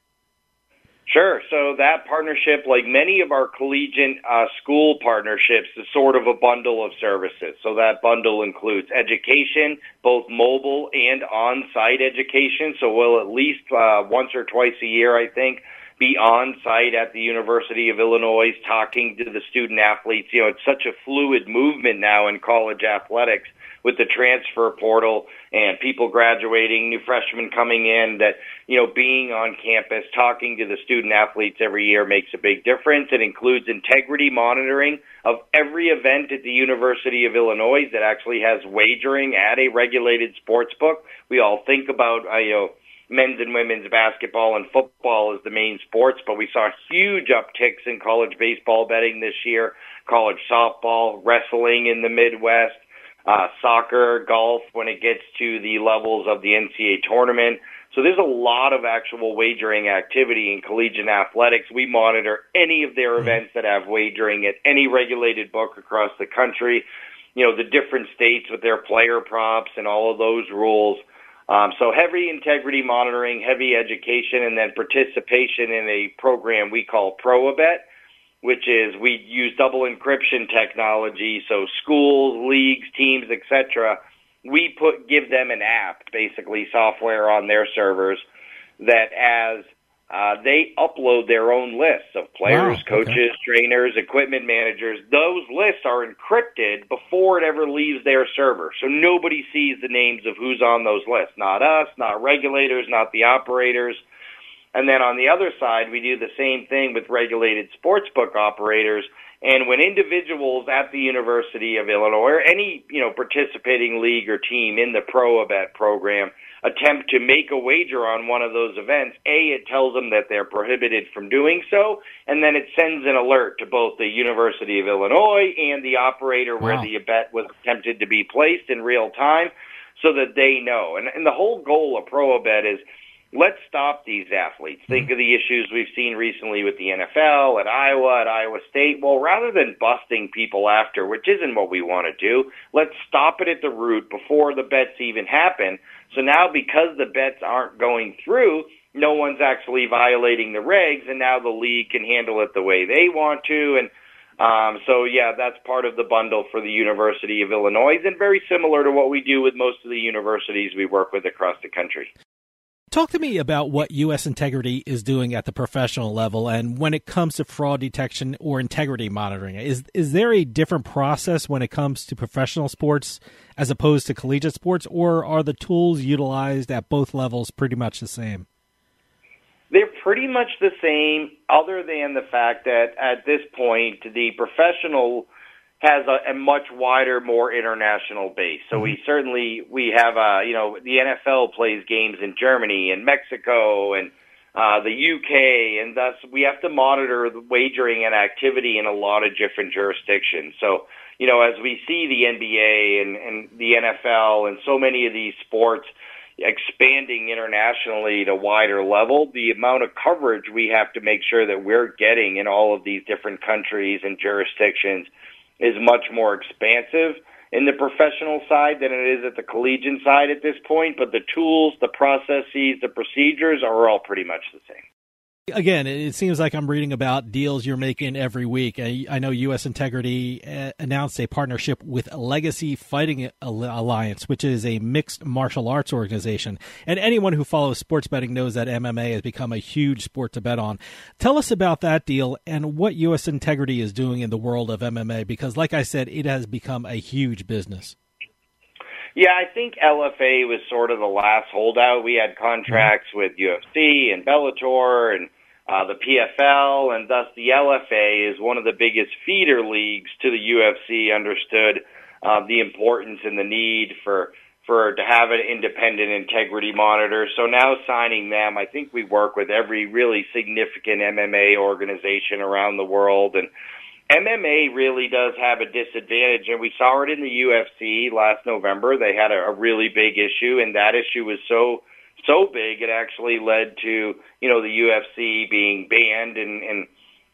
Sure. So that partnership, like many of our collegiate uh, school partnerships, is sort of a bundle of services. So that bundle includes education, both mobile and on-site education. So we'll at least uh, once or twice a year, I think, be on site at the University of Illinois talking to the student athletes. You know, it's such a fluid movement now in college athletics with the transfer portal and people graduating, new freshmen coming in that, you know, being on campus, talking to the student athletes every year makes a big difference. It includes integrity monitoring of every event at the University of Illinois that actually has wagering at a regulated sports book. We all think about, uh, you know, men's and women's basketball and football as the main sports, but we saw huge upticks in college baseball betting this year, college softball, wrestling in the Midwest, uh, soccer, golf when it gets to the levels of the NCAA tournament. So there's a lot of actual wagering activity in collegiate athletics. We monitor any of their events that have wagering at any regulated book across the country. You know, the different states with their player props and all of those rules. Um, so heavy integrity monitoring, heavy education, and then participation in a program we call ProAbet, which is we use double encryption technology. So schools, leagues, teams, etc. We put give them an app, basically software on their servers that as uh, they upload their own lists of players, Wow, okay. coaches, trainers, equipment managers. Those lists are encrypted before it ever leaves their server. So nobody sees the names of who's on those lists. Not us, not regulators, not the operators. And then on the other side, we do the same thing with regulated sportsbook operators. And when individuals at the University of Illinois or any, you know, participating league or team in the ProAbet program attempt to make a wager on one of those events, A, it tells them that they're prohibited from doing so, and then it sends an alert to both the University of Illinois and the operator where the bet was attempted to be placed in real time so that they know. And, and the whole goal of ProAbet is let's stop these athletes. Think of the issues we've seen recently with the NFL, at Iowa, at Iowa State. Well, rather than busting people after, which isn't what we want to do, let's stop it at the root before the bets even happen. So now, because the bets aren't going through, no one's actually violating the regs, and now the league can handle it the way they want to. And um, so, yeah, that's part of the bundle for the University of Illinois, and very similar to what we do with most of the universities we work with across the country. Talk to me about what U.S. Integrity is doing at the professional level, and when it comes to fraud detection or integrity monitoring. Is is there a different process when it comes to professional sports as opposed to collegiate sports, or are the tools utilized at both levels pretty much the same? They're pretty much the same, other than the fact that at this point, the professional has a, a much wider, more international base. So we certainly we have, uh, you know, the NFL plays games in Germany and Mexico and uh, the UK, and thus we have to monitor the wagering and activity in a lot of different jurisdictions. So, you know, as we see the NBA and, and the NFL and so many of these sports expanding internationally to wider level, the amount of coverage we have to make sure that we're getting in all of these different countries and jurisdictions is much more expansive in the professional side than it is at the collegiate side at this point, but the tools, the processes, the procedures are all pretty much the same. Again, it seems like I'm reading about deals you're making every week. I, I know U.S. Integrity uh, announced a partnership with Legacy Fighting Alliance, which is a mixed martial arts organization. And anyone who follows sports betting knows that MMA has become a huge sport to bet on. Tell us about that deal and what U.S. Integrity is doing in the world of MMA, because, like I said, it has become a huge business. Yeah, I think LFA was sort of the last holdout. We had contracts with UFC and Bellator and uh, the PFL, and thus the LFA is one of the biggest feeder leagues to the UFC. Understood uh, the importance and the need for for to have an independent integrity monitor. So now signing them, I think we work with every really significant MMA organization around the world and. MMA really does have a disadvantage, and we saw it in the UFC last November. They had a, a really big issue, and that issue was so so big it actually led to you know the UFC being banned in, in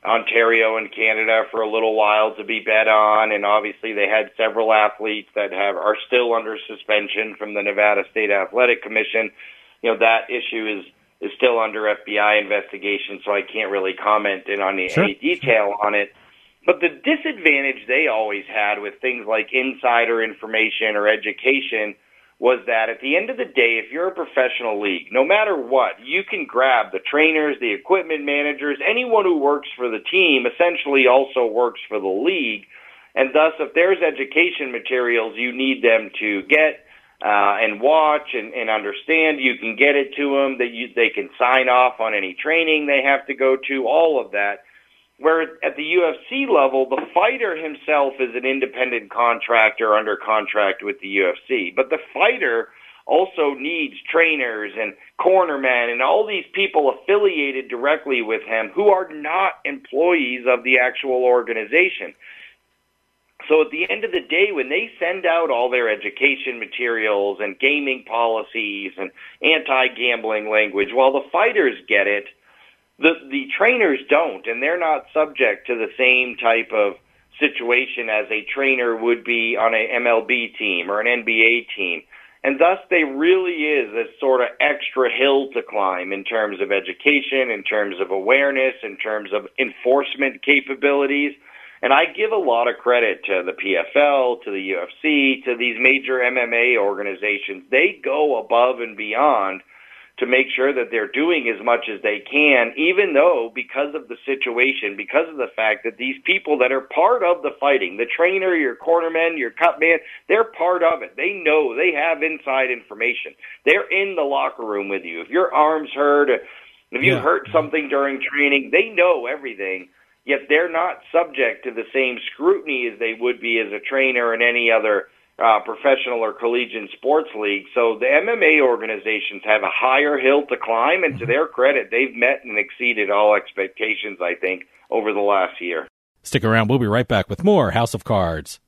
Ontario and Canada for a little while to be bet on, and obviously they had several athletes that have are still under suspension from the Nevada State Athletic Commission. You know that issue is is still under FBI investigation, so I can't really comment in on any, Sure. any detail on it. But the disadvantage they always had with things like insider information or education was that at the end of the day, if you're a professional league, no matter what, you can grab the trainers, the equipment managers, anyone who works for the team essentially also works for the league. And thus, if there's education materials you need them to get uh, and watch and, and understand, you can get it to them. That you, they can sign off on any training they have to go to. All of that. Where at the UFC level, the fighter himself is an independent contractor under contract with the UFC, but the fighter also needs trainers and cornermen and all these people affiliated directly with him who are not employees of the actual organization. So at the end of the day, when they send out all their education materials and gaming policies and anti-gambling language, while the fighters get it, the the trainers don't, and they're not subject to the same type of situation as a trainer would be on a MLB team or an NBA team. And thus, they really is this sort of extra hill to climb in terms of education, in terms of awareness, in terms of enforcement capabilities. And I give a lot of credit to the PFL, to the UFC, to these major MMA organizations. They go above and beyond to make sure that they're doing as much as they can, even though because of the situation, because of the fact that these people that are part of the fighting, the trainer, your cornerman, your cut man, they're part of it. They know, they have inside information. They're in the locker room with you. If your arm's hurt, if you Yeah. hurt something during training, they know everything. Yet they're not subject to the same scrutiny as they would be as a trainer in any other uh, professional or collegiate sports league. So the MMA organizations have a higher hill to climb, and to their credit, they've met and exceeded all expectations, I think, over the last year. Stick around. We'll be right back with more House of Cards.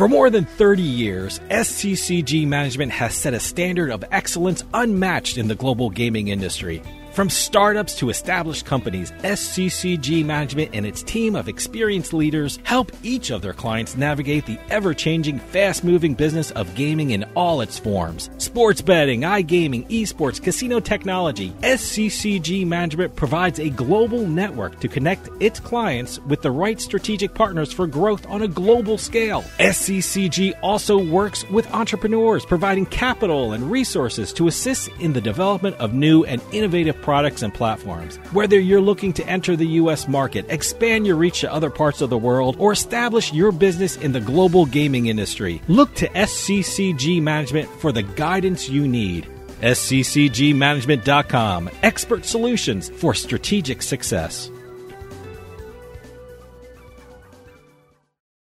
For more than 30 years, SCCG Management has set a standard of excellence unmatched in the global gaming industry. From startups to established companies, SCCG Management and its team of experienced leaders help each of their clients navigate the ever changing, fast moving business of gaming in all its forms. Sports betting, iGaming, esports, casino technology. SCCG Management provides a global network to connect its clients with the right strategic partners for growth on a global scale. SCCG also works with entrepreneurs, providing capital and resources to assist in the development of new and innovative products and platforms. Whether you're looking to enter the U.S. market, expand your reach to other parts of the world, or establish your business in the global gaming industry, look to SCCG Management for the guidance you need. SCCGmanagement.com, expert solutions for strategic success.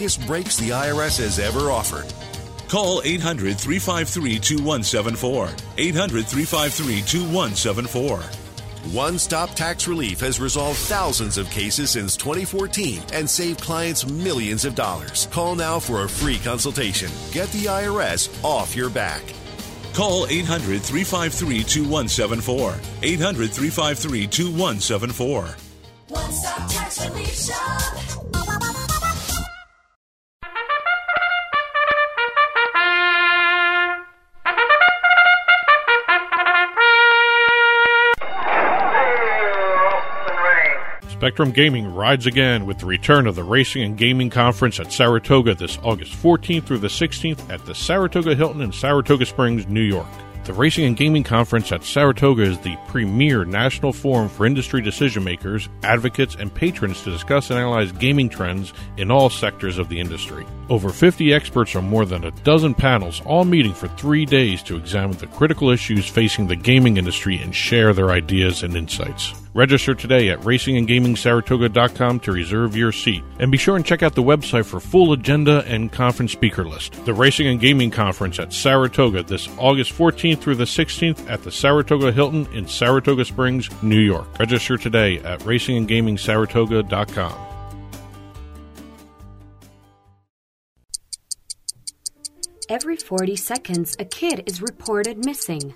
biggest breaks the IRS has ever offered. Call 800 353 2174. 800 353 2174. One Stop Tax Relief has resolved thousands of cases since 2014 and saved clients millions of dollars. Call now for a free consultation. Get the IRS off your back. Call 800 353 2174. 800 353 2174. One Stop Tax Relief Shop. Spectrum Gaming rides again with the return of the Racing and Gaming Conference at Saratoga this August 14th through the 16th at the Saratoga Hilton in Saratoga Springs, New York. The Racing and Gaming Conference at Saratoga is the premier national forum for industry decision makers, advocates, and patrons to discuss and analyze gaming trends in all sectors of the industry. Over 50 experts on more than a dozen panels, all meeting for three days to examine the critical issues facing the gaming industry and share their ideas and insights. Register today at racingandgamingsaratoga.com to reserve your seat. And be sure and check out the website for full agenda and conference speaker list. The Racing and Gaming Conference at Saratoga this August 14th through the 16th at the Saratoga Hilton in Saratoga Springs, New York. Register today at racingandgamingsaratoga.com. Every 40 seconds, a kid is reported missing.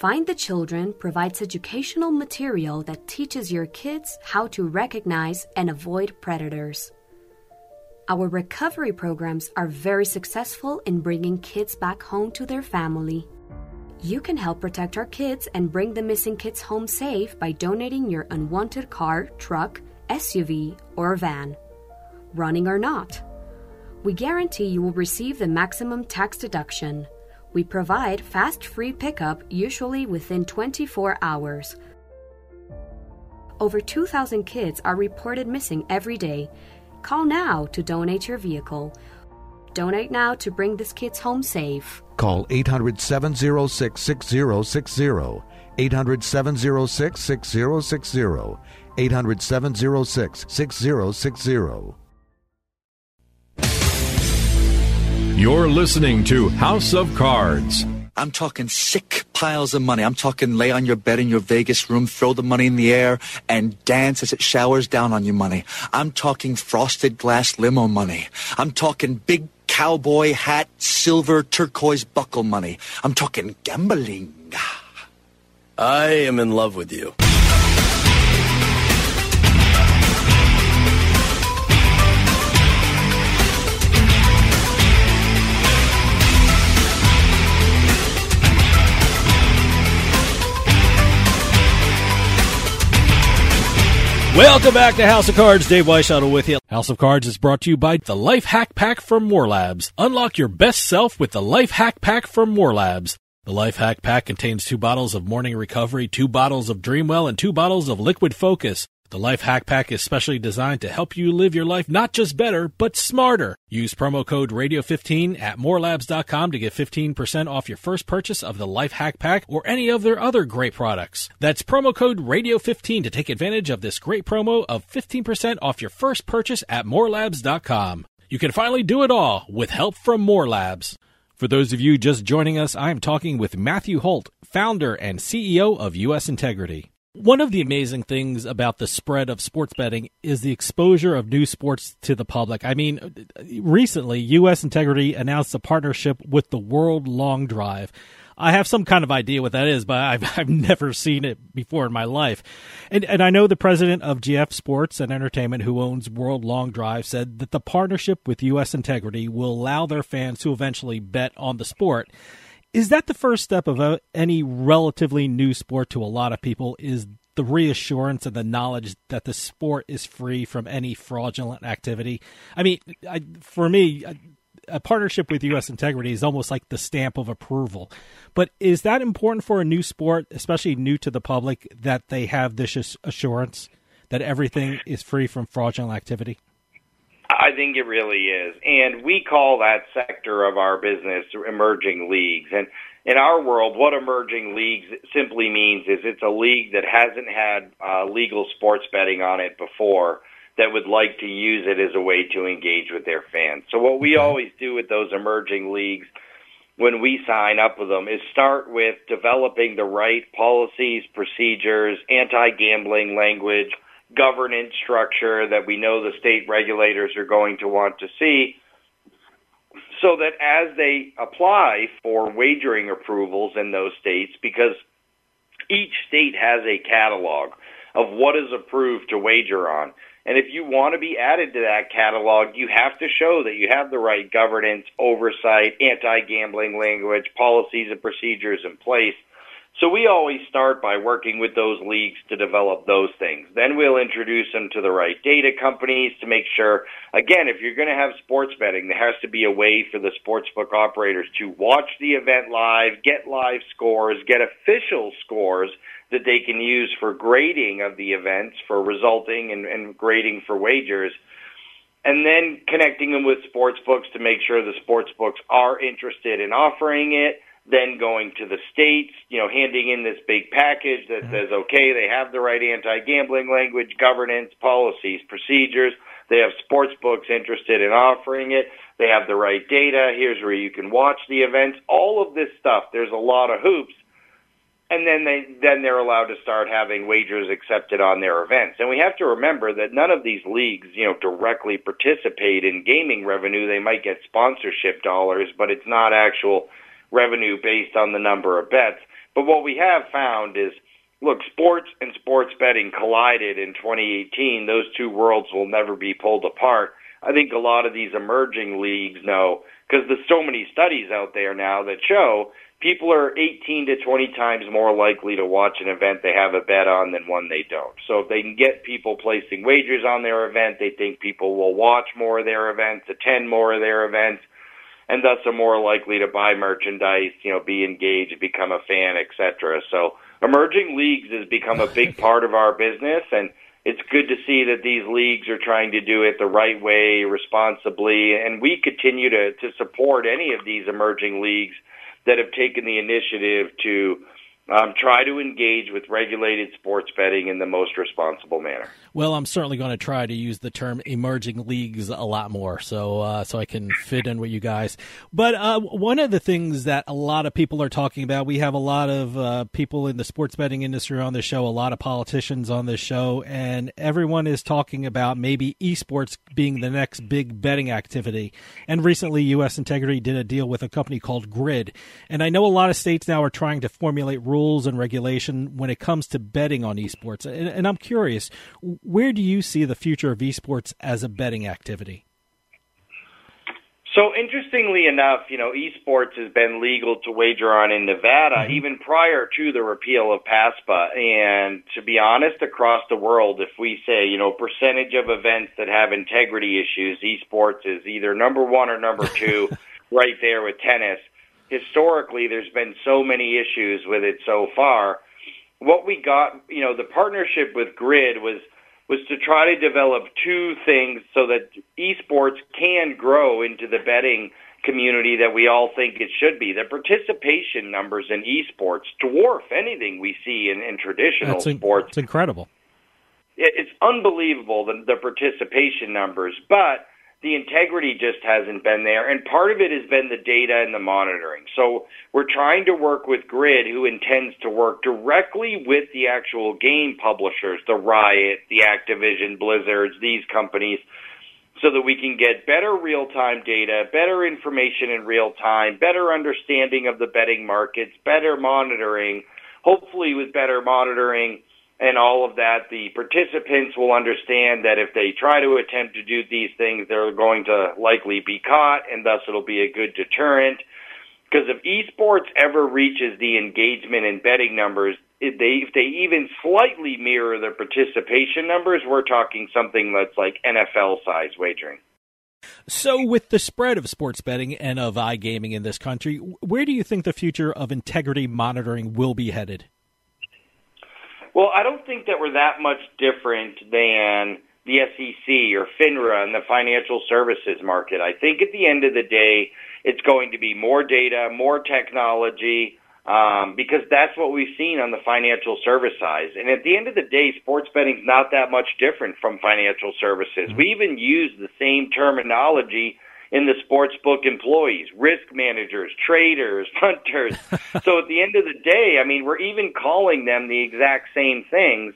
Find the Children provides educational material that teaches your kids how to recognize and avoid predators. Our recovery programs are very successful in bringing kids back home to their family. You can help protect our kids and bring the missing kids home safe by donating your unwanted car, truck, SUV, or van, running or not. We guarantee you will receive the maximum tax deduction. We provide fast free pickup usually within 24 hours. Over 2,000 kids are reported missing every day. Call now to donate your vehicle. Donate now to bring these kids home safe. Call 800 706 6060. 800 706 6060. 800 706 6060. You're listening to House of Cards. I'm talking sick piles of money. I'm talking lay on your bed in your Vegas room, throw the money in the air, and dance as it showers down on you money. I'm talking frosted glass limo money. I'm talking big cowboy hat, silver turquoise buckle money. I'm talking gambling. I am in love with you. Welcome back to House of Cards. Dave Weishuttle with you. House of Cards is brought to you by the Life Hack Pack from More Labs. Unlock your best self with the Life Hack Pack from More Labs. The Life Hack Pack contains two bottles of Morning Recovery, two bottles of Dreamwell, and two bottles of Liquid Focus. The Life Hack Pack is specially designed to help you live your life not just better, but smarter. Use promo code Radio15 at morelabs.com to get 15% off your first purchase of the Life Hack Pack or any of their other great products. That's promo code Radio15 to take advantage of this great promo of 15% off your first purchase at morelabs.com. You can finally do it all with help from More Labs. For those of you just joining us, I am talking with Matthew Holt, founder and CEO of US Integrity. One of the amazing things about the spread of sports betting is the exposure of new sports to the public. I mean, recently, U.S. Integrity announced a partnership with the World Long Drive. I have some kind of idea what that is, but I've, I've never seen it before in my life. And, and I know the president of GF Sports and Entertainment, who owns World Long Drive, said that the partnership with U.S. Integrity will allow their fans to eventually bet on the sport. Is that the first step of a, any relatively new sport to a lot of people? Is the reassurance and the knowledge that the sport is free from any fraudulent activity? I mean, I, for me, a partnership with U.S. Integrity is almost like the stamp of approval. But is that important for a new sport, especially new to the public, that they have this assurance that everything is free from fraudulent activity? I think it really is. And we call that sector of our business emerging leagues. And in our world, what emerging leagues simply means is it's a league that hasn't had uh, legal sports betting on it before that would like to use it as a way to engage with their fans. So what we always do with those emerging leagues when we sign up with them is start with developing the right policies, procedures, anti-gambling language, governance structure that we know the state regulators are going to want to see so that as they apply for wagering approvals in those states, because each state has a catalog of what is approved to wager on. And if you want to be added to that catalog, you have to show that you have the right governance, oversight, anti gambling language, policies, and procedures in place So we always start by working with those leagues to develop those things. Then we'll introduce them to the right data companies to make sure, again, if you're going to have sports betting, there has to be a way for the sportsbook operators to watch the event live, get live scores, get official scores that they can use for grading of the events, for resulting and, and grading for wagers and then connecting them with sports books to make sure the sports books are interested in offering it then going to the states, you know, handing in this big package that mm-hmm. says, okay, they have the right anti-gambling language, governance, policies, procedures. They have sports books interested in offering it. They have the right data. Here's where you can watch the events. All of this stuff. There's a lot of hoops. And then they then they're allowed to start having wagers accepted on their events. And we have to remember that none of these leagues, you know, directly participate in gaming revenue. They might get sponsorship dollars, but it's not actual revenue based on the number of bets. But what we have found is, look, sports and sports betting collided in 2018. Those two worlds will never be pulled apart. I think a lot of these emerging leagues know because there's so many studies out there now that show people are 18 to 20 times more likely to watch an event they have a bet on than one they don't. So if they can get people placing wagers on their event, they think people will watch more of their events, attend more of their events, and thus are more likely to buy merchandise, you know, be engaged, become a fan, etc. So emerging leagues has become a big part of our business and it's good to see that these leagues are trying to do it the right way, responsibly, and we continue to, to support any of these emerging leagues that have taken the initiative to um, try to engage with regulated sports betting in the most responsible manner. Well, I'm certainly going to try to use the term emerging leagues a lot more, so uh, so I can fit in with you guys. But uh, one of the things that a lot of people are talking about, we have a lot of uh, people in the sports betting industry on the show, a lot of politicians on this show, and everyone is talking about maybe esports being the next big betting activity. And recently, U.S. Integrity did a deal with a company called Grid, and I know a lot of states now are trying to formulate rules rules and regulation when it comes to betting on esports. And, and I'm curious, where do you see the future of esports as a betting activity? So interestingly enough, you know, esports has been legal to wager on in Nevada mm-hmm. even prior to the repeal of PASPA. And to be honest, across the world, if we say, you know, percentage of events that have integrity issues, esports is either number one or number two, right there with tennis historically there's been so many issues with it so far. What we got, you know, the partnership with Grid was was to try to develop two things so that esports can grow into the betting community that we all think it should be. The participation numbers in esports dwarf anything we see in, in traditional That's sports. It's incredible. It's unbelievable the, the participation numbers, but the integrity just hasn't been there. And part of it has been the data and the monitoring. So we're trying to work with Grid, who intends to work directly with the actual game publishers, the Riot, the Activision, Blizzards, these companies, so that we can get better real time data, better information in real time, better understanding of the betting markets, better monitoring, hopefully with better monitoring and all of that, the participants will understand that if they try to attempt to do these things, they're going to likely be caught, and thus it'll be a good deterrent. Because if esports ever reaches the engagement and betting numbers, if they if they even slightly mirror the participation numbers, we're talking something that's like NFL size wagering. So, with the spread of sports betting and of iGaming in this country, where do you think the future of integrity monitoring will be headed? Well, I don't think that we're that much different than the SEC or FINRA and the financial services market. I think at the end of the day, it's going to be more data, more technology, um, because that's what we've seen on the financial service side. And at the end of the day, sports betting is not that much different from financial services. Mm-hmm. We even use the same terminology in the sports book employees, risk managers, traders, hunters. so at the end of the day, I mean, we're even calling them the exact same things.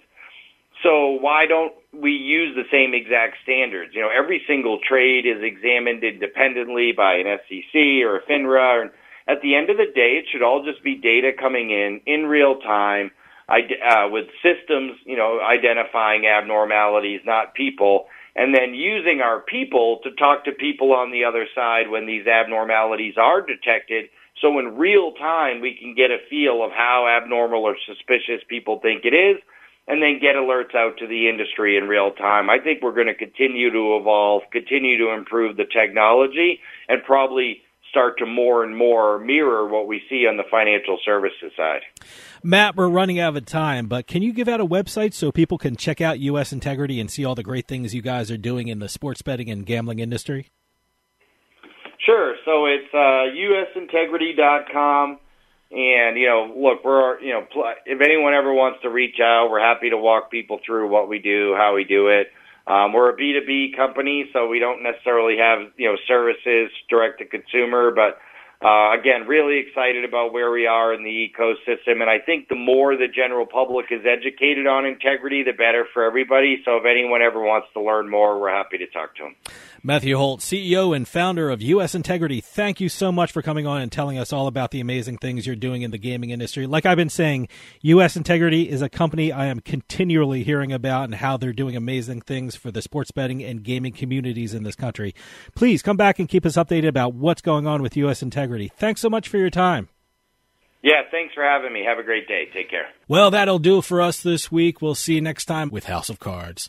So why don't we use the same exact standards? You know, every single trade is examined independently by an SEC or a FINRA. And at the end of the day, it should all just be data coming in in real time uh, with systems, you know, identifying abnormalities, not people and then using our people to talk to people on the other side when these abnormalities are detected So in real time, we can get a feel of how abnormal or suspicious people think it is and then get alerts out to the industry in real time. I think we're going to continue to evolve, continue to improve the technology, and probably start to more and more mirror what we see on the financial services side. Matt, we're running out of time, but can you give out a website so people can check out U.S. Integrity and see all the great things you guys are doing in the sports betting and gambling industry? Sure. So it's uh, usintegrity.com. And you know, look, we're you know, if anyone ever wants to reach out, we're happy to walk people through what we do, how we do it. Um, we're a B2B company, so we don't necessarily have you know services direct to consumer, but uh, again, really excited about where we are in the ecosystem, and I think the more the general public is educated on integrity, the better for everybody. So if anyone ever wants to learn more, we're happy to talk to them. Matthew Holt, CEO and founder of U.S. Integrity, thank you so much for coming on and telling us all about the amazing things you're doing in the gaming industry. Like I've been saying, U.S. Integrity is a company I am continually hearing about and how they're doing amazing things for the sports betting and gaming communities in this country. Please come back and keep us updated about what's going on with U.S. Integrity. Thanks so much for your time. Yeah, thanks for having me. Have a great day. Take care. Well, that'll do for us this week. We'll see you next time with House of Cards.